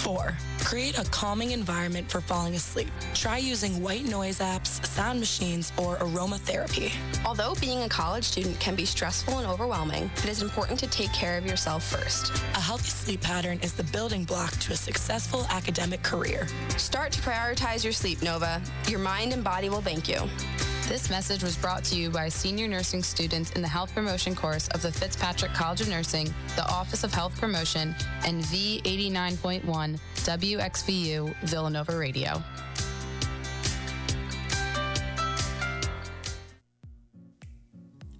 Four, create a calming environment for falling asleep. Try using white noise apps, sound machines, or aromatherapy. Although being a college student can be stressful and overwhelming, it is important to take care of yourself first. A healthy sleep pattern is the building block to a successful academic career. Start to prioritize your sleep, Nova. Your mind and body will thank you. This message was brought to you by senior nursing students in the health promotion course of the Fitzpatrick College of Nursing, the Office of Health Promotion, and V89.1 WXVU Villanova Radio.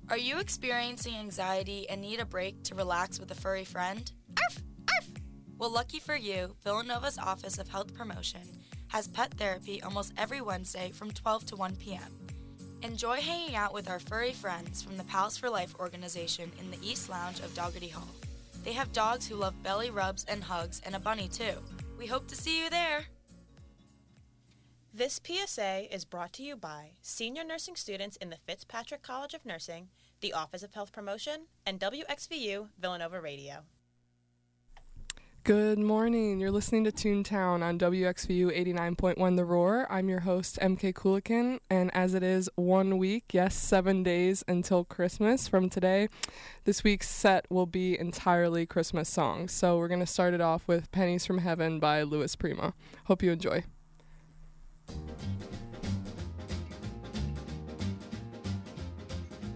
Are you experiencing anxiety and need a break to relax with a furry friend? Arf! Arf! Well, lucky for you, Villanova's Office of Health Promotion has pet therapy almost every Wednesday from 12 to 1 p.m. Enjoy hanging out with our furry friends from the Pals for Life organization in the East Lounge of Dougherty Hall. They have dogs who love belly rubs and hugs and a bunny too. We hope to see you there. This PSA is brought to you by senior nursing students in the Fitzpatrick College of Nursing, the Office of Health Promotion, and WXVU Villanova Radio. Good morning. You're listening to Toontown on WXVU 89.1 The Roar. I'm your host, MK Coolican, and as it is one week, yes, seven days until Christmas from today, this week's set will be entirely Christmas songs. So we're going to start it off with Pennies from Heaven by Louis Prima. Hope you enjoy.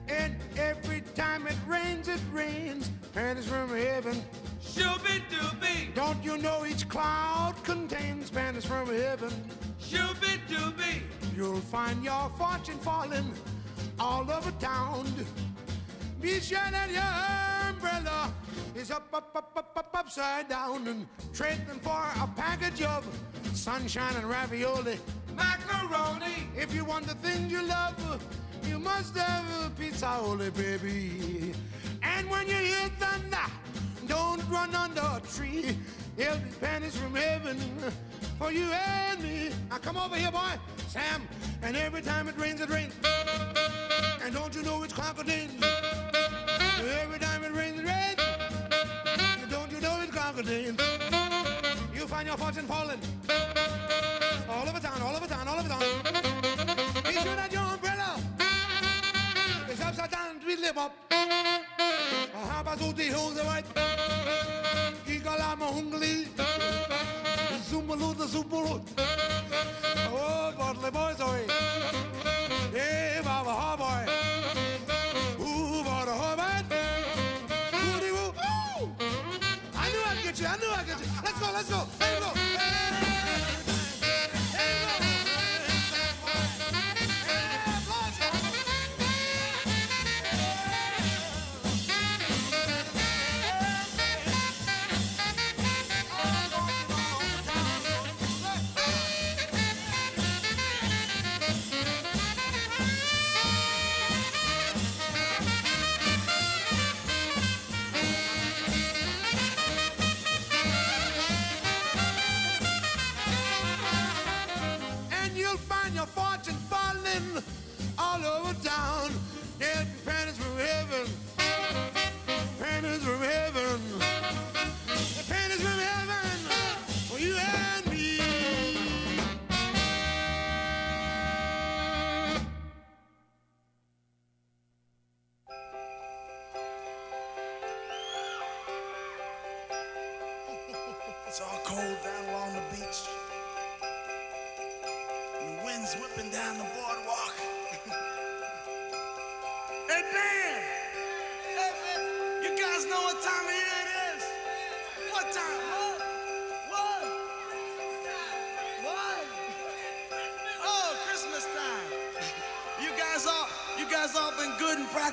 And every time it rains, it rains. Pennies from heaven. Shooby dooby. Don't you know each cloud contains pennies from heaven? Shooby dooby. You'll find your fortune falling all over town. Be sure that your umbrella is up, up, up, up, up, upside down and trade them for a package of sunshine and ravioli. Macaroni. If you want the things you love, you must have a pizza, holy baby. And when you hear thunder, don't run under a tree. There'll be pennies from heaven for you and me. Now come over here, boy, Sam. And every time it rains, it rains. And don't you know it's crocodile? Every time it rains, it rains. And don't you know it's crocodile? You find your fortune falling all over town, all over town, all over town. Be sure that your umbrella is upside down, tweedle bop. Haba so die Hose weit. Gigalama hungli. Zumbalu the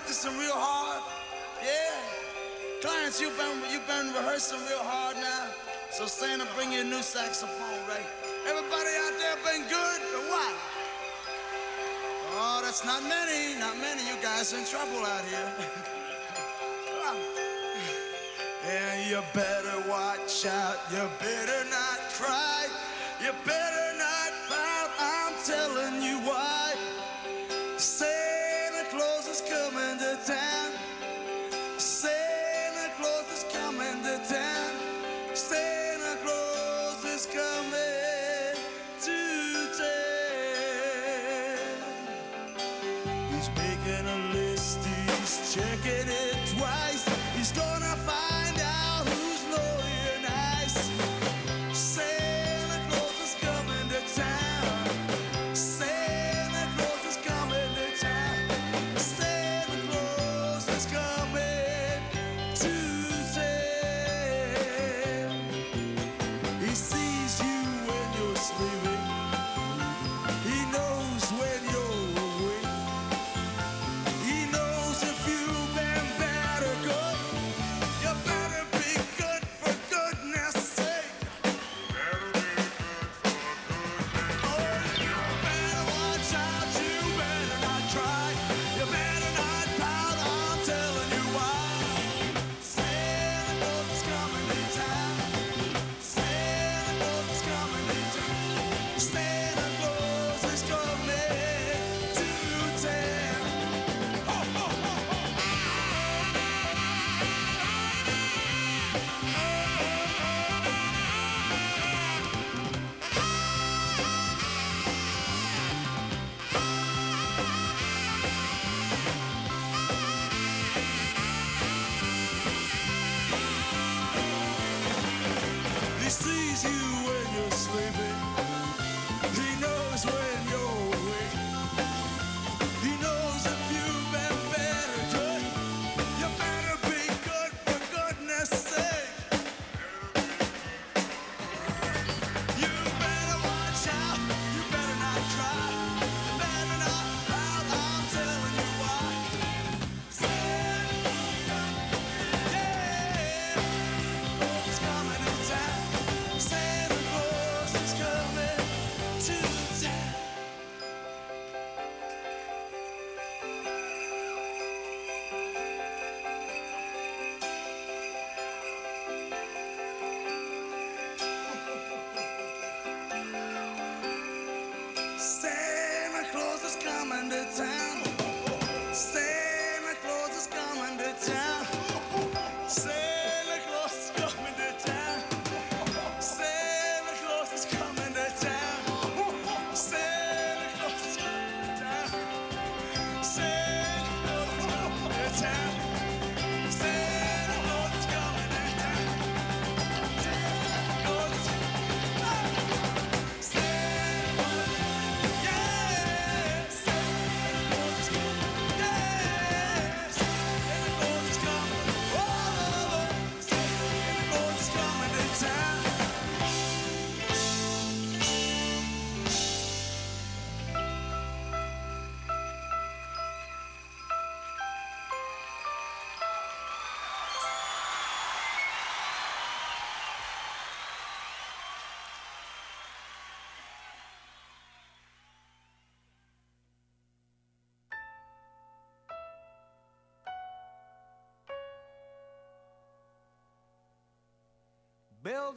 practicing real hard? Yeah? Clarence, you've been, you've been rehearsing real hard now. So Santa, bring you a new saxophone, right? Everybody out there been good or what? Oh, that's not many, not many. You guys in trouble out here. and you better watch out. You better not cry. You better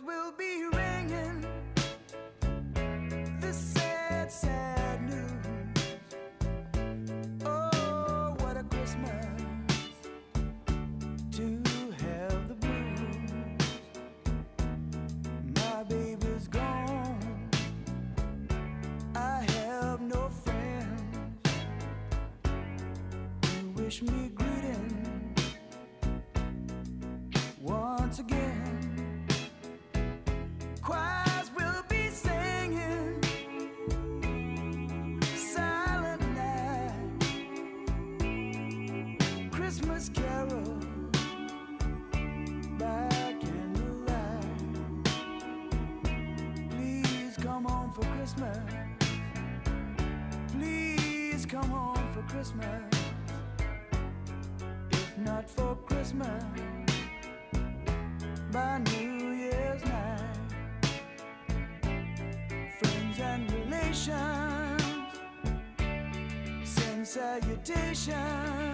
will be for Christmas. Please come home for Christmas. If not for Christmas, by New Year's night. Friends and relations, send salutations.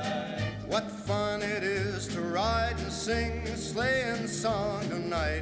Sing a sleighing song tonight.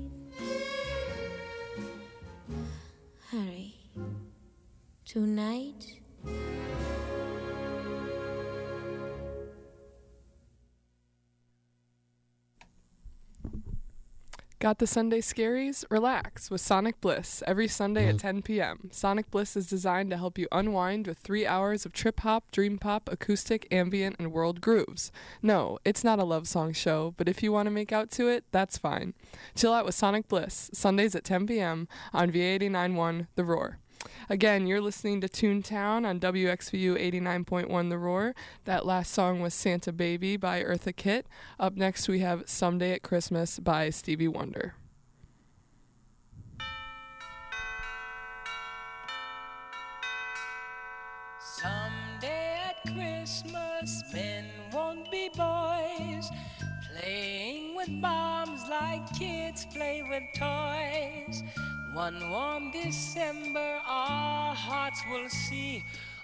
Hurry. Tonight. Got the Sunday scaries? Relax with Sonic Bliss every Sunday at mm. 10 p.m. Sonic Bliss is designed to help you unwind with three hours of trip hop, dream pop, acoustic, ambient, and world grooves. No, it's not a love song show, but if you want to make out to it, that's fine. Chill out with Sonic Bliss, Sundays at 10 p.m. on V891 The Roar. Again, you're listening to Toontown on WXVU 89.1 The Roar. That last song was Santa Baby by Eartha Kitt. Up next, we have Someday at Christmas by Stevie Wonder. Someday at Christmas, men won't be boys, playing with bombs like kids play with toys. One warm December, our hearts will see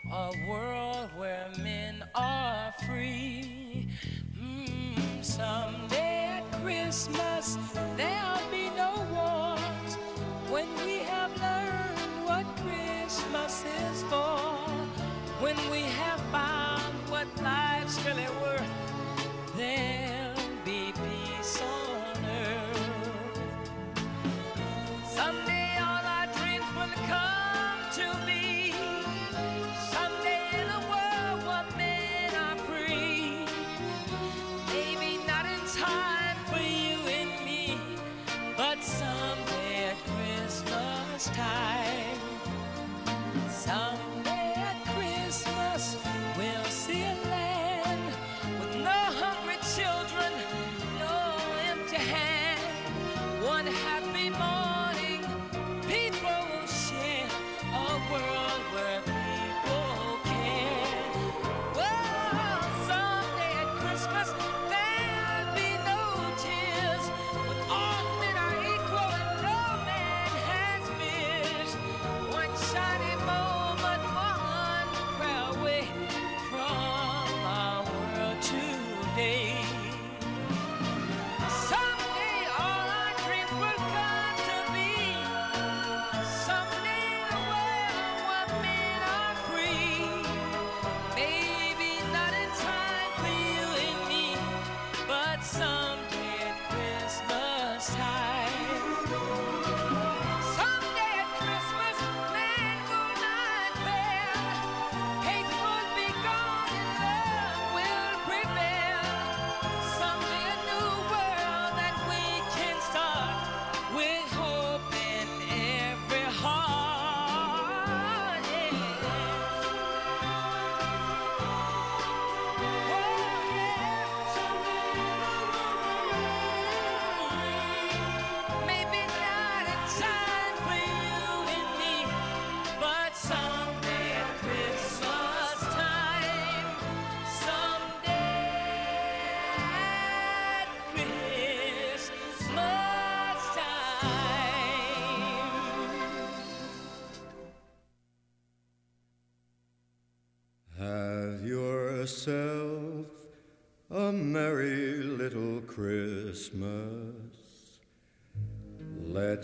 a world where men are free. Mm, someday at Christmas, there'll be no wars when we have learned what Christmas is for. When we have found what life's really worth, there'll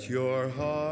your heart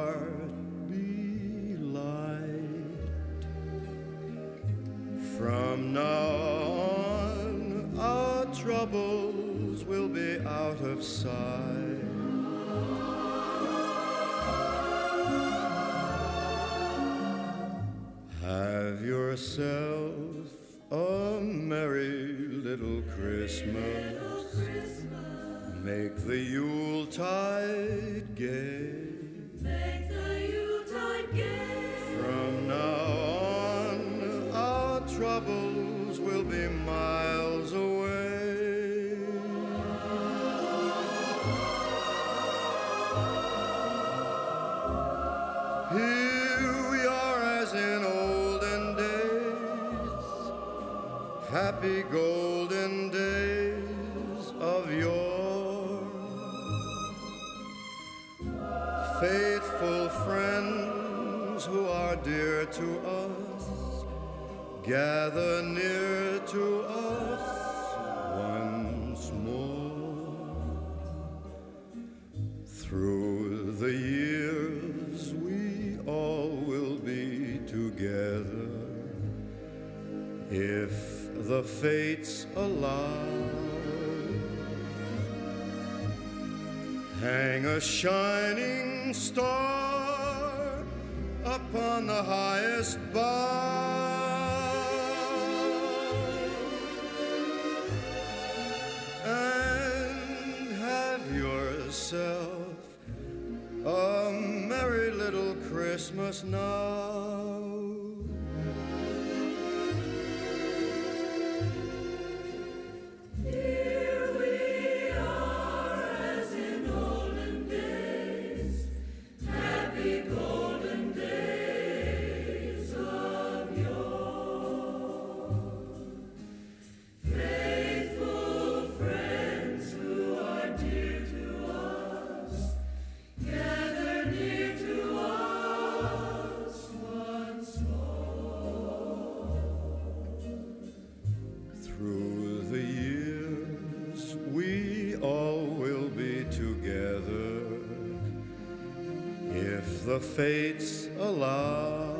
fates allow.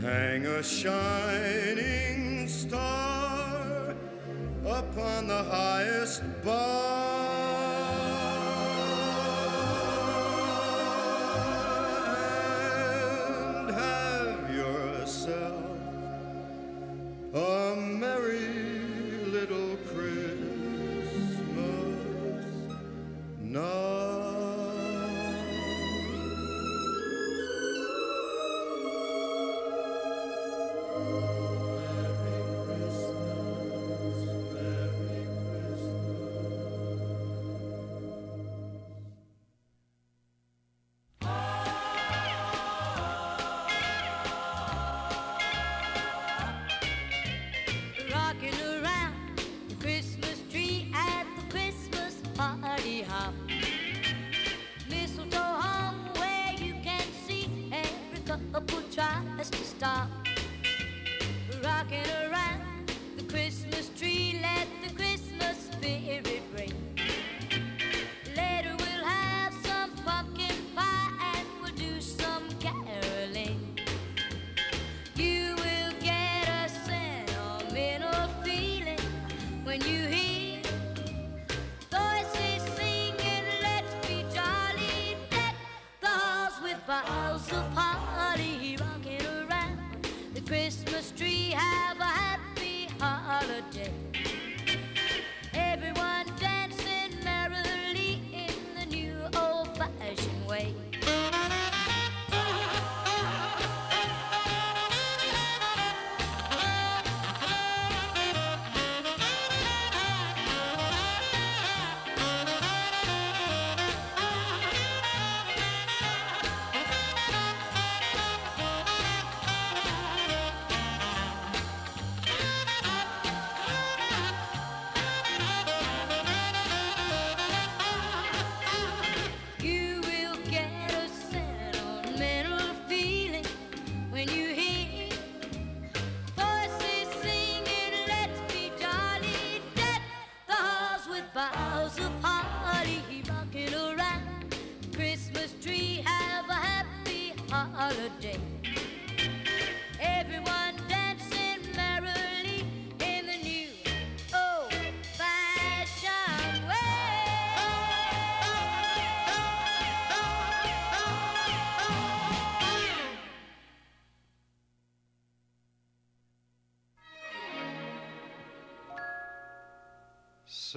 Hang a shining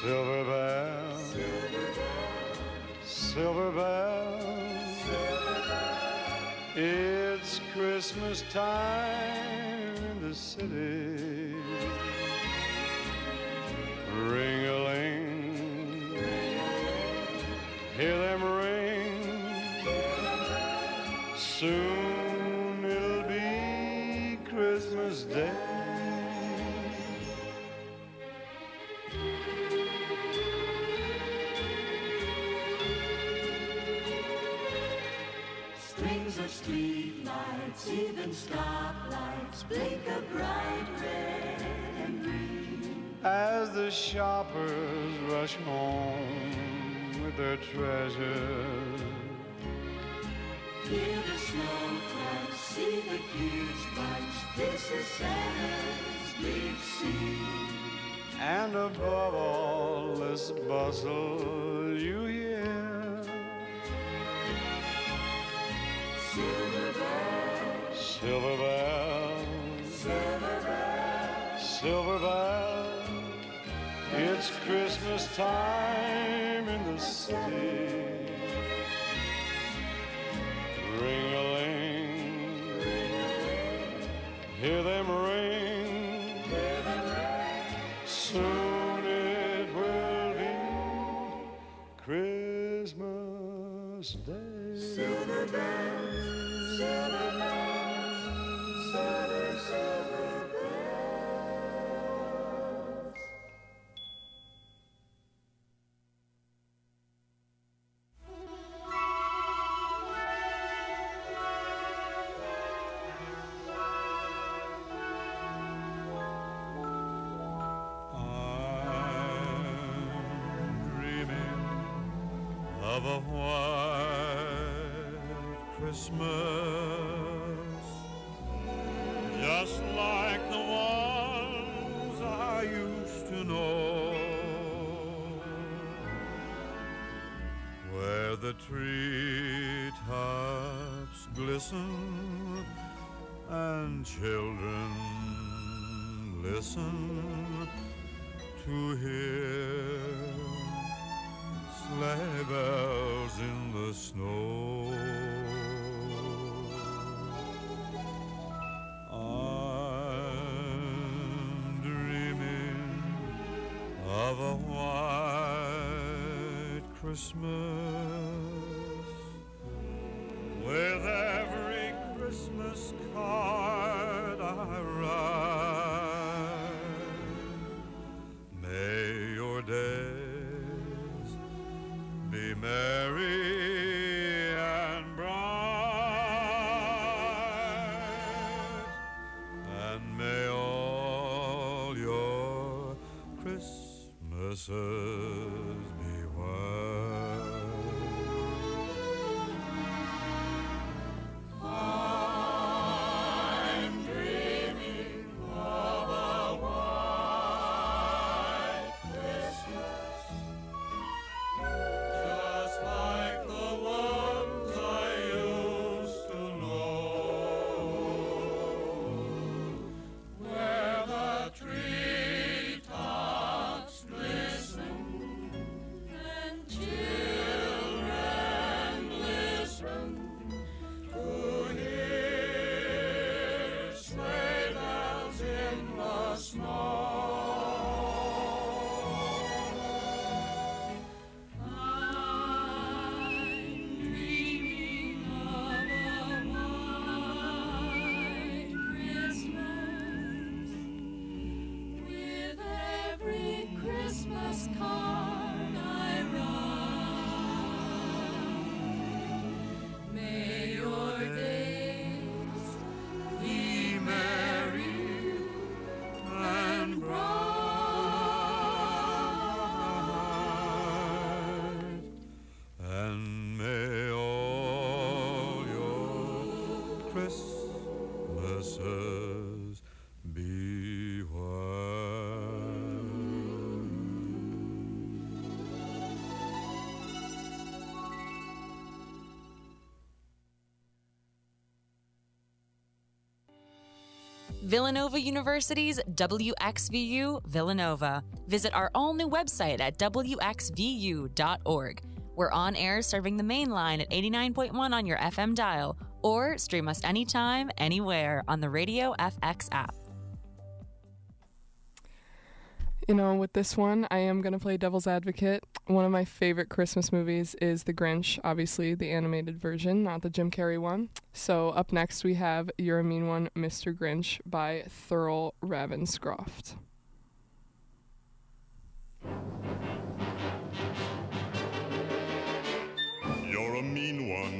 silver bells, silver bells. It's Christmas time in the city. Ring a ling, hear stoplights, blink a bright red and green. As the shoppers rush home with their treasures. Hear the snow see the kids bunch. This is Santa's big scene. And above all this bustle, you silver bells, silver bells. silver bells. It's Christmas time in the city. Ring a ling, hear them ring. Listen to hear sleigh bells in the snow. I'm dreaming of a white Christmas Christmases Villanova University's WXVU Villanova. Visit our all new website at WXVU.org. We're on air serving the main line at 89.1 on your FM dial, or stream us anytime, anywhere on the Radio FX app. You know, with this one, I am going to play devil's advocate. One of my favorite Christmas movies is The Grinch, obviously the animated version, not the Jim Carrey one. So, up next, we have You're a Mean One, Mr. Grinch by Thurl Ravenscroft. You're a mean one,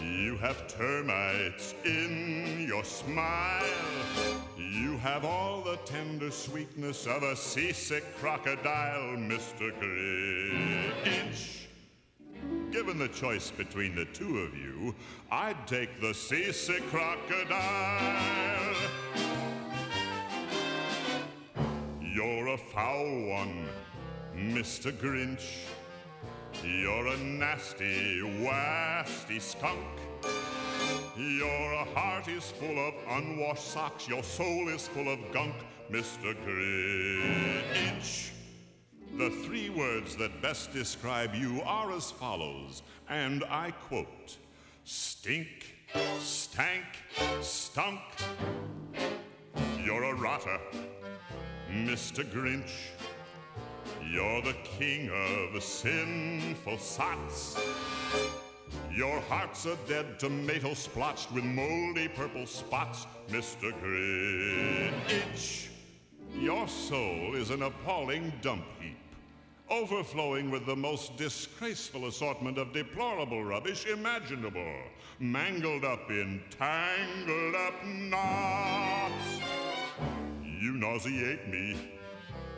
You have termites in your smile. You have all the tender sweetness of a seasick crocodile, Mr. Grinch. Given the choice between the two of you, I'd take the seasick crocodile. You're a foul one, Mr. Grinch. You're a nasty, wasty skunk. Your heart is full of unwashed socks. Your soul is full of gunk, Mr. Grinch. The three words that best describe you are as follows, and I quote Stink, stank, stunk. You're a rotter, Mr. Grinch. You're the king of sinful sots. Your heart's a dead tomato splotched with moldy purple spots, Mr. Grinch. Your soul is an appalling dump heap, overflowing with the most disgraceful assortment of deplorable rubbish imaginable, mangled up in tangled up knots. You nauseate me,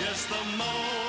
Yes, the most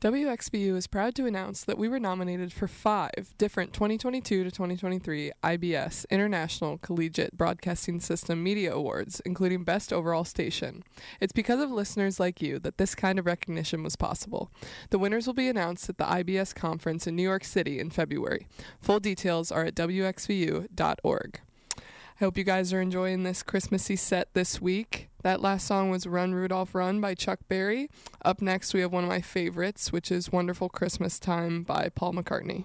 WXVU is proud to announce that we were nominated for five different 2022 to 2023 IBS International Collegiate Broadcasting System Media Awards, including Best Overall Station. It's because of listeners like you that this kind of recognition was possible. The winners will be announced at the IBS conference in New York City in February. Full details are at WXVU.org. I hope you guys are enjoying this Christmassy set this week. That last song was Run Rudolph Run by Chuck Berry. Up next, we have one of my favorites, which is Wonderful Christmas Time by Paul McCartney.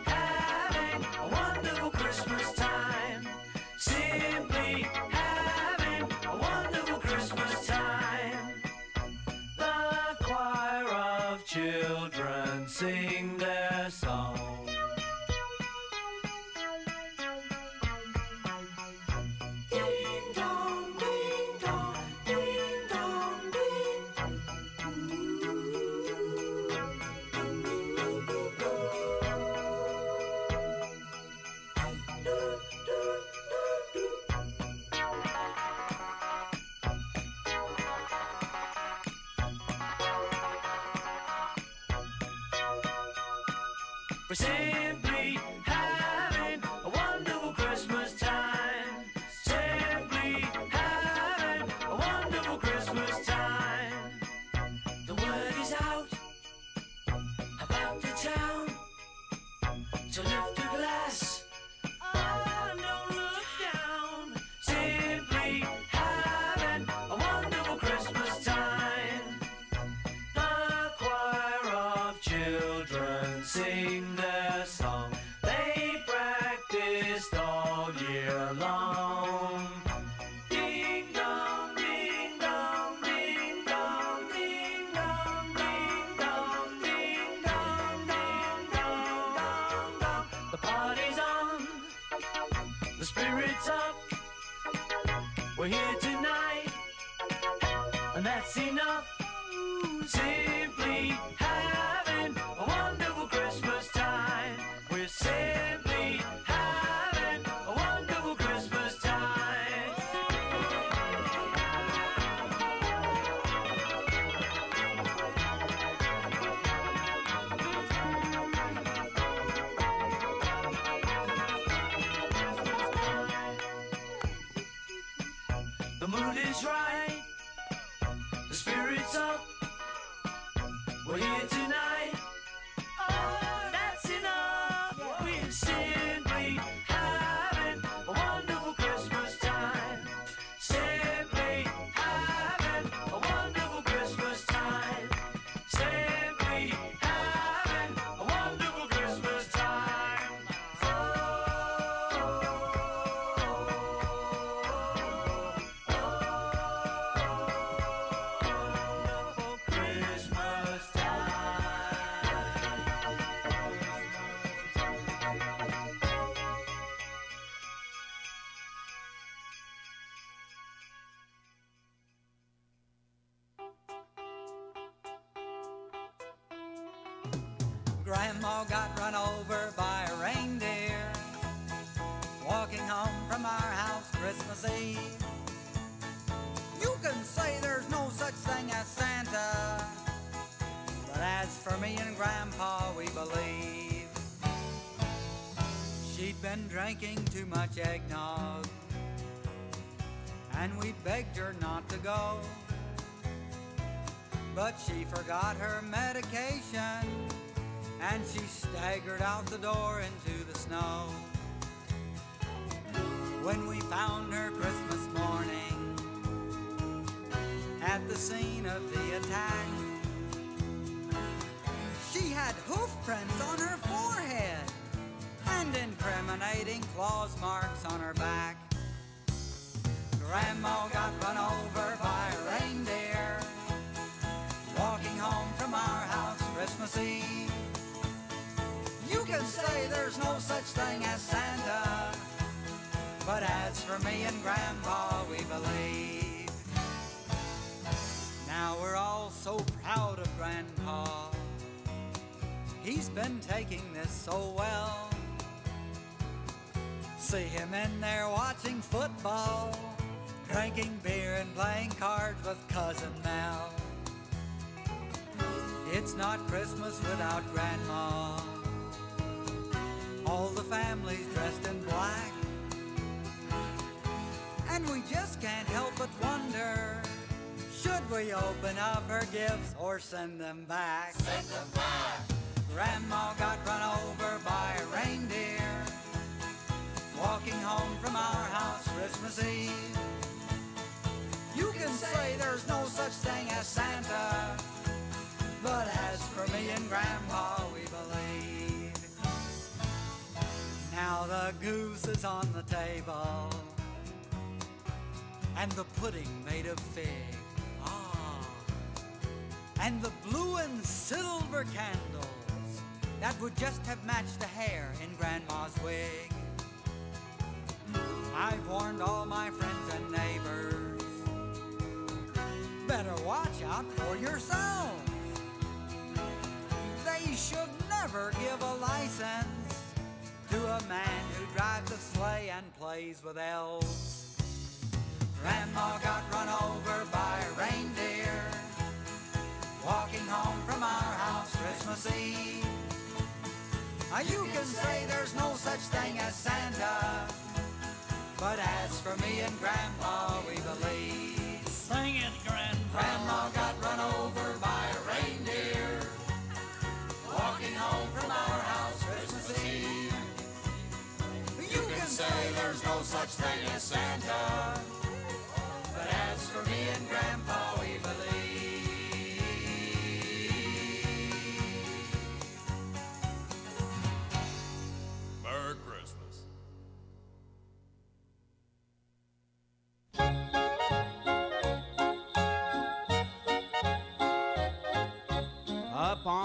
Grandma got run over by a reindeer walking home from our house Christmas Eve. You can say there's no such thing as Santa, but as for me and Grandpa, we believe she'd been drinking too much eggnog, and we begged her not to go. But she forgot her medication and she staggered out the door into the snow. when we found her Christmas morning at the scene of the attack. She had hoof prints on her forehead and incriminating claws marks on her back. Grandma got run over by a reindeer walking home from our house Christmas Eve. There's no such thing as Santa, but as for me and Grandpa, we believe. Now we're all so proud of Grandpa. He's been taking this so well. See him in there watching football, drinking beer and playing cards with Cousin Mel. It's not Christmas without Grandma. All the families dressed in black. And we just can't help but wonder should we open up her gifts or send them back? Send them back. Grandma got run over by a reindeer walking home from our house Christmas Eve. You can say there's no such thing as Santa, but as for me and Grandpa, we believe. Now the goose is on the table, and the pudding made of fig. Ah, and the blue and silver candles that would just have matched the hair in Grandma's wig. I've warned all my friends and neighbors. Better watch out for yourselves. They should never give a license to a man who drives a sleigh and plays with elves. Grandma got run over by a reindeer walking home from our house Christmas Eve. Now you can say there's no such thing as Santa, but as for me and Grandpa, we believe. Sing it, Grandpa. Grandma got such thing as Santa, but as for me and Grandpa,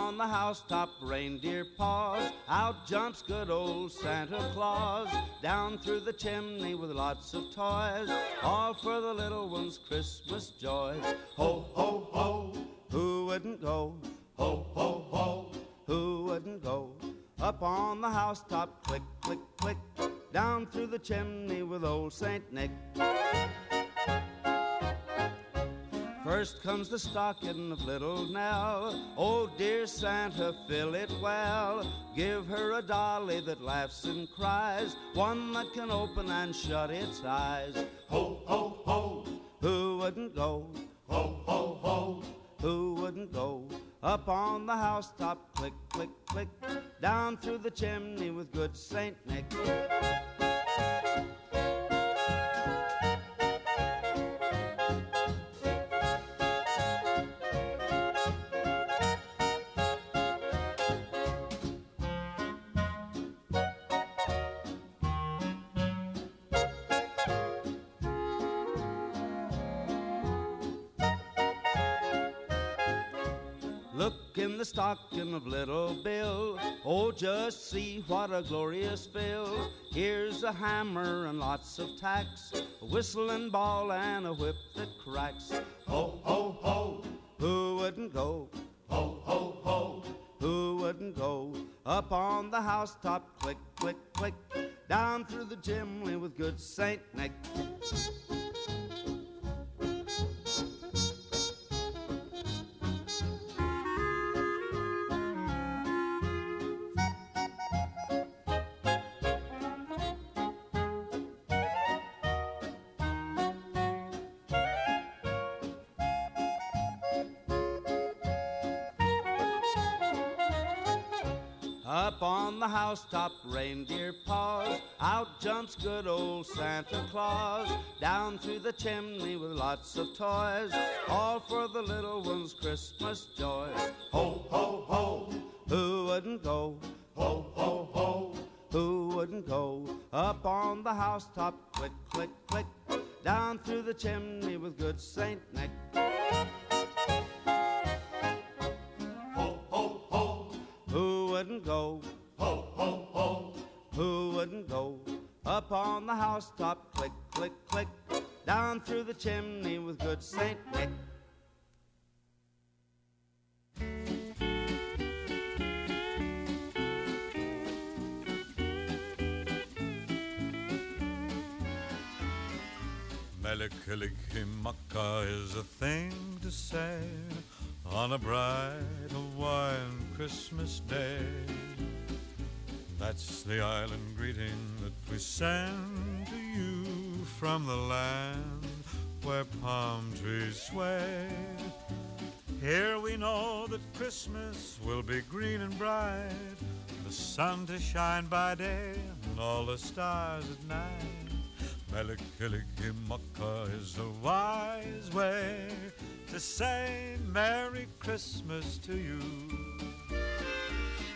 on the housetop, reindeer paws. Out jumps good old Santa Claus. Down through the chimney with lots of toys. All for the little ones' Christmas joys. Ho, ho, ho. Who wouldn't go? Ho, ho, ho. Who wouldn't go? Up on the housetop, click, click, click. Down through the chimney with old Saint Nick. First comes the stocking of little Nell. Oh, dear Santa, fill it well. Give her a dolly that laughs and cries, one that can open and shut its eyes. Ho, ho, ho. Who wouldn't go? Ho, ho, ho. Who wouldn't go? Up on the housetop, click, click, click. Down through the chimney with good Saint Nick. Of little Bill. Oh, just see what a glorious fill. Here's a hammer and lots of tacks, a whistle and ball and a whip that cracks. Ho, ho, ho. Who wouldn't go? Ho, ho, ho. Who wouldn't go? Up on the housetop, click, click, click. Down through the chimney with good Saint Nick. Housetop, reindeer paws. Out jumps good old Santa Claus. Down through the chimney with lots of toys. All for the little ones' Christmas joys. Ho, ho, ho. Who wouldn't go? Ho, ho, ho. Who wouldn't go? Up on the housetop, click, click, click. Down through the chimney with good Saint Nick. Ho, ho, ho, who wouldn't go? Ho, ho, ho. Who wouldn't go? Up on the housetop, click, click, click. Down through the chimney with good Saint Nick. Melikilikimaka is a thing to say on a bright Hawaiian Christmas day. That's the island greeting that we send to you from the land where palm trees sway. Here we know that Christmas will be green and bright, the sun to shine by day and all the stars at night. Mele Kalikimaka is a wise way to say Merry Christmas to you.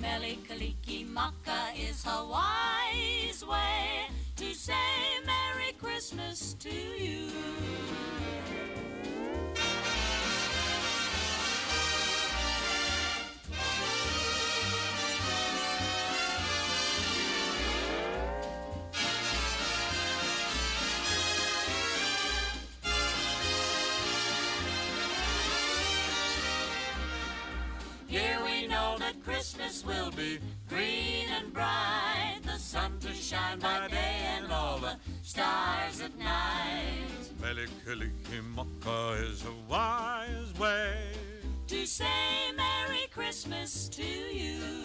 Mele Kalikimaka is Hawaii's way to say Merry Christmas to you. Here we Christmas will be green and bright, the sun to shine by day and all the stars at night. Mele Kalikimaka is a wise way To say Merry Christmas to you.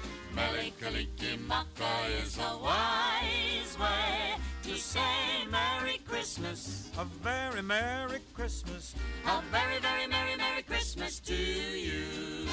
Mele Kalikimaka is a wise way to say Merry Christmas. A very Merry Christmas. A very, very Merry, Merry Christmas to you.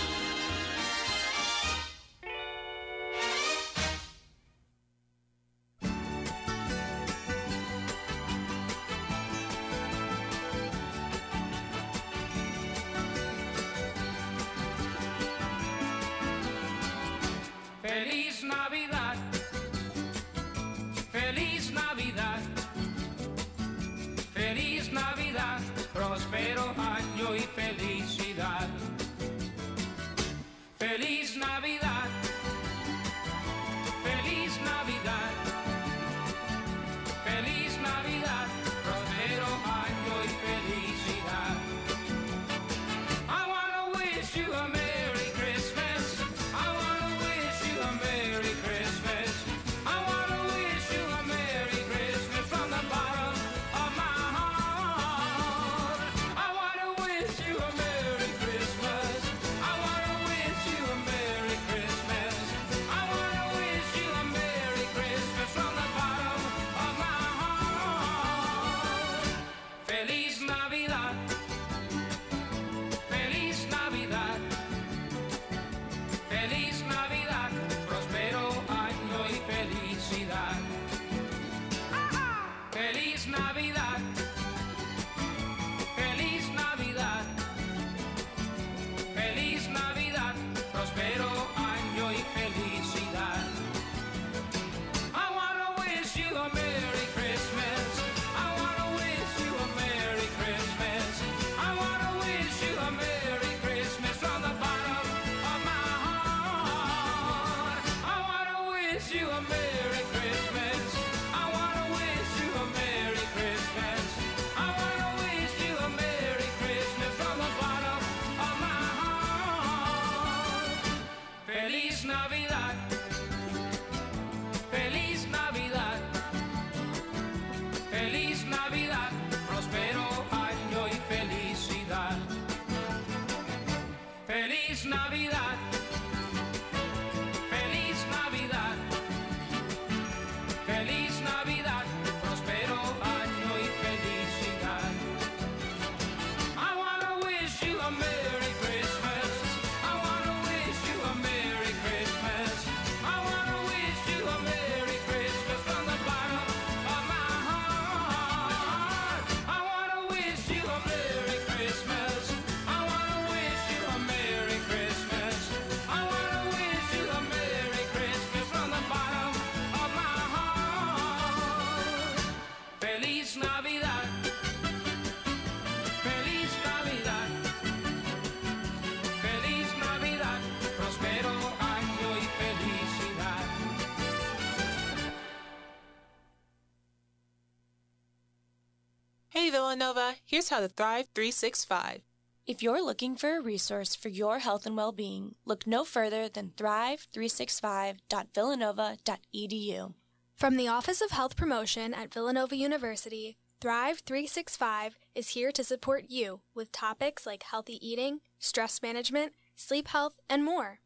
Hey Villanova, here's how to thrive 365. If you're looking for a resource for your health and well being, look no further than thrive365.villanova.edu. From the Office of Health Promotion at Villanova University, Thrive 365 is here to support you with topics like healthy eating, stress management, sleep health, and more.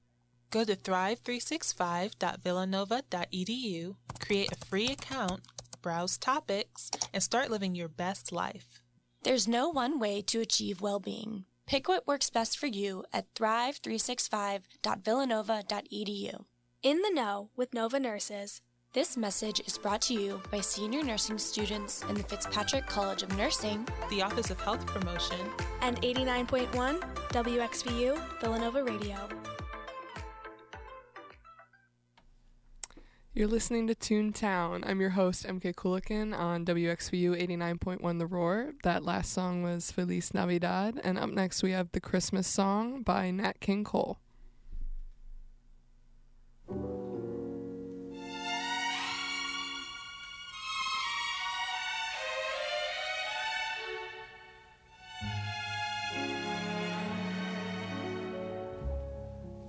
Go to thrive365.villanova.edu, create a free account, browse topics, and start living your best life. There's no one way to achieve well being. Pick what works best for you at thrive365.villanova.edu. In the know with Nova Nurses. This message is brought to you by senior nursing students in the Fitzpatrick College of Nursing, the Office of Health Promotion, and 89.1 WXVU Villanova Radio. You're listening to Toontown. I'm your host, MK Coolican, on WXVU 89.1 The Roar. That last song was Feliz Navidad. And up next, we have the Christmas song by Nat King Cole.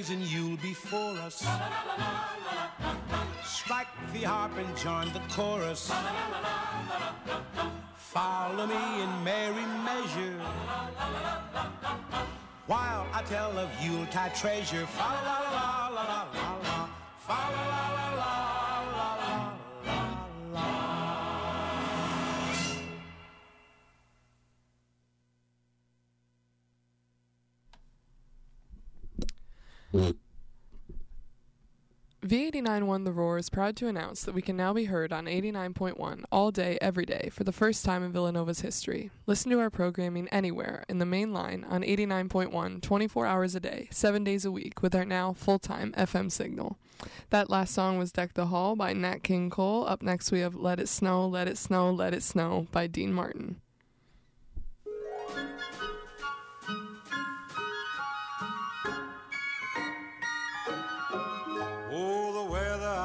Blazing Yule before us. Strike the harp and join the chorus. Follow me in merry measure. While I tell of Yuletide treasure. Fa la la la la la la la la la la la V89 The Roar is proud to announce that we can now be heard on 89.1 all day, every day, for the first time in Villanova's history. Listen to our programming anywhere in the main line on 89.1 24 hours a day, 7 days a week, with our now full time FM signal. That last song was Deck the Hall by Nat King Cole. Up next, we have Let It Snow, Let It Snow, Let It Snow by Dean Martin.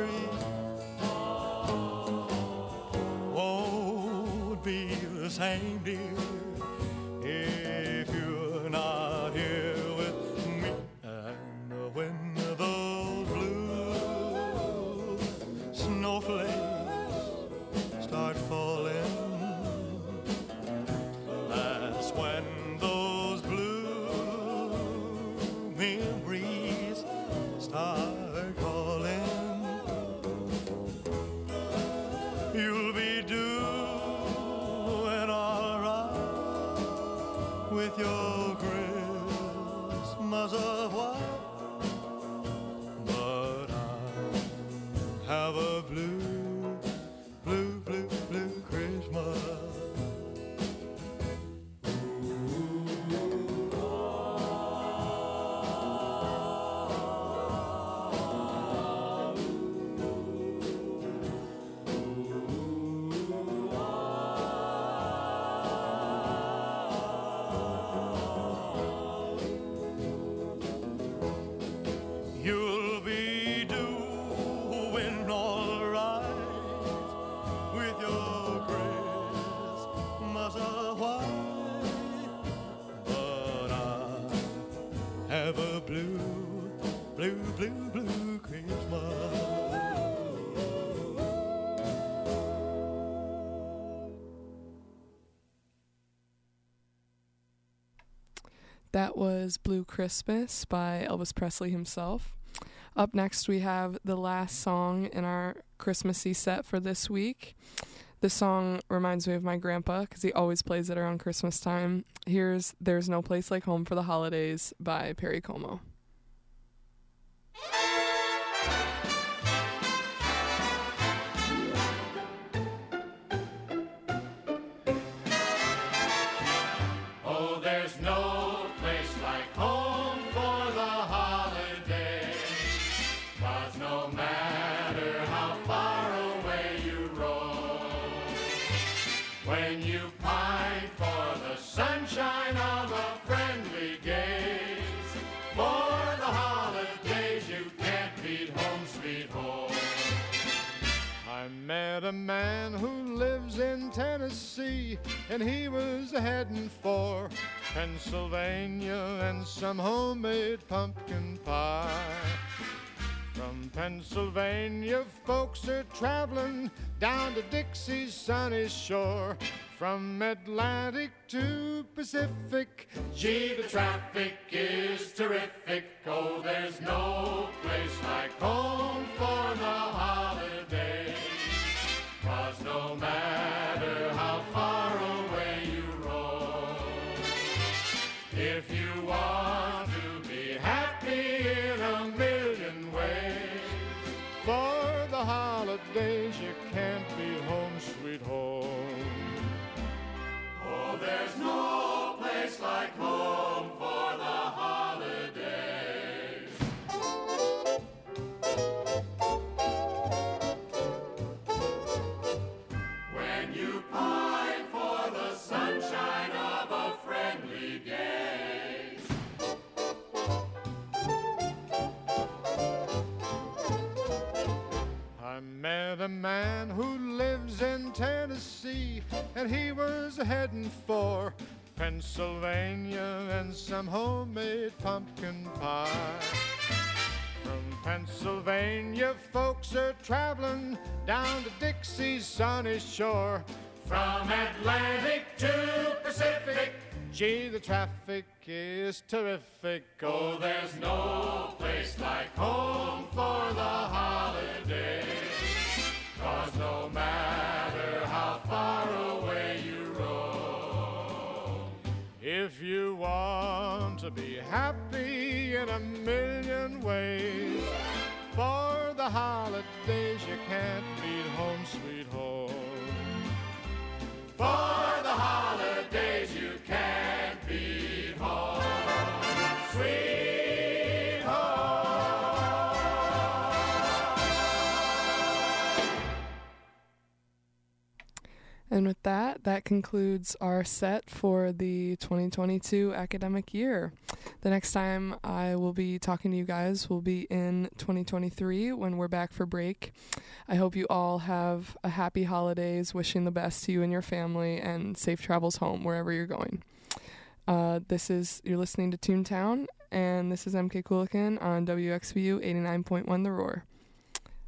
tree. Won't be the same, dear. that was Blue Christmas by Elvis Presley himself. Up next, we have the last song in our Christmassy set for this week. This song reminds me of my grandpa because he always plays it around Christmas time. Here's There's No Place Like Home for the Holidays by Perry Como. and he was heading for Pennsylvania and some homemade pumpkin pie. From Pennsylvania, folks are traveling down to Dixie's sunny shore. From Atlantic to Pacific, gee, the traffic is terrific. Oh, there's no place like home for the holiday. Cause no matter met a man who lives in Tennessee, and he was heading for Pennsylvania and some homemade pumpkin pie. From Pennsylvania, folks are traveling down to Dixie's sunny shore. From Atlantic to Pacific, Gee, the traffic is terrific. oh, there's no place like home for the holidays. Cause no matter how far away you roam, If you want to be happy in a million ways, for the holidays you can't beat home, sweet home. for that, concludes our set for the 2022 academic year. The next time I will be talking to you guys will be in 2023 when we're back for break. I hope you all have a happy holidays, wishing the best to you and your family, and safe travels home wherever you're going. Uh, this is, you're listening to Toontown, and this is MK Coolican on WXVU 89.1 The Roar.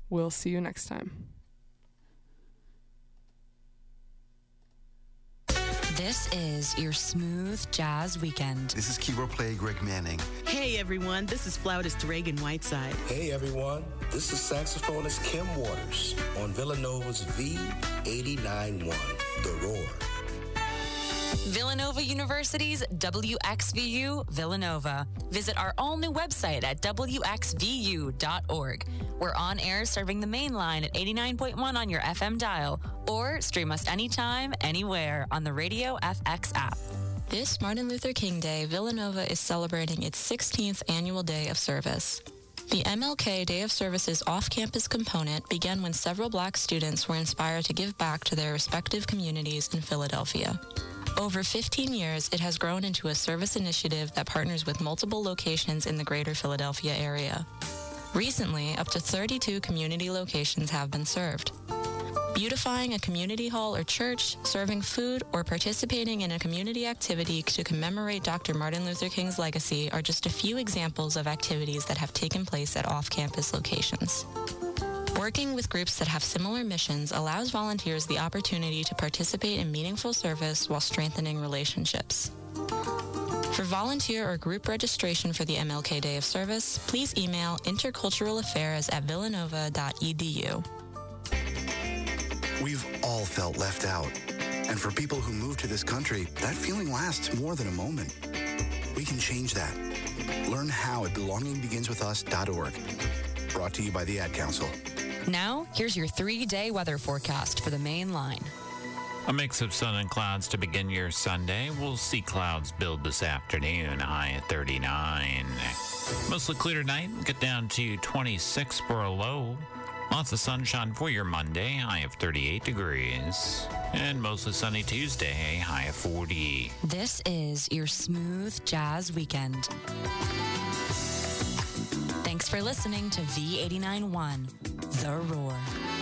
We'll see you next time. This is your smooth jazz weekend. This is keyboard player Greg Manning. Hey everyone, this is flautist Ragan Whiteside. Hey everyone, this is saxophonist Kim Waters on Villanova's V891, The Roar. Villanova University's WXVU Villanova. Visit our all new website at WXVU.org. We're on air serving the main line at 89.1 on your FM dial, or stream us anytime, anywhere on the Radio FX app. This Martin Luther King Day, Villanova is celebrating its 16th annual day of service. The MLK Day of Service's off-campus component began when several black students were inspired to give back to their respective communities in Philadelphia. Over 15 years, it has grown into a service initiative that partners with multiple locations in the greater Philadelphia area. Recently, up to 32 community locations have been served. Beautifying a community hall or church, serving food, or participating in a community activity to commemorate Dr. Martin Luther King's legacy are just a few examples of activities that have taken place at off-campus locations. Working with groups that have similar missions allows volunteers the opportunity to participate in meaningful service while strengthening relationships. For volunteer or group registration for the MLK Day of Service, please email interculturalaffairs at villanova.edu. We've all felt left out. And for people who move to this country, that feeling lasts more than a moment. We can change that. Learn how at belongingbeginswithus.org. Brought to you by the Ad Council. Now, here's your three day weather forecast for the main line. A mix of sun and clouds to begin your Sunday. We'll see clouds build this afternoon, high at 39. Mostly clear tonight, get down to 26 for a low. Lots of sunshine for your Monday, high of 38 degrees. And mostly sunny Tuesday, high of 40. This is your smooth jazz weekend. For listening to V891, The Roar.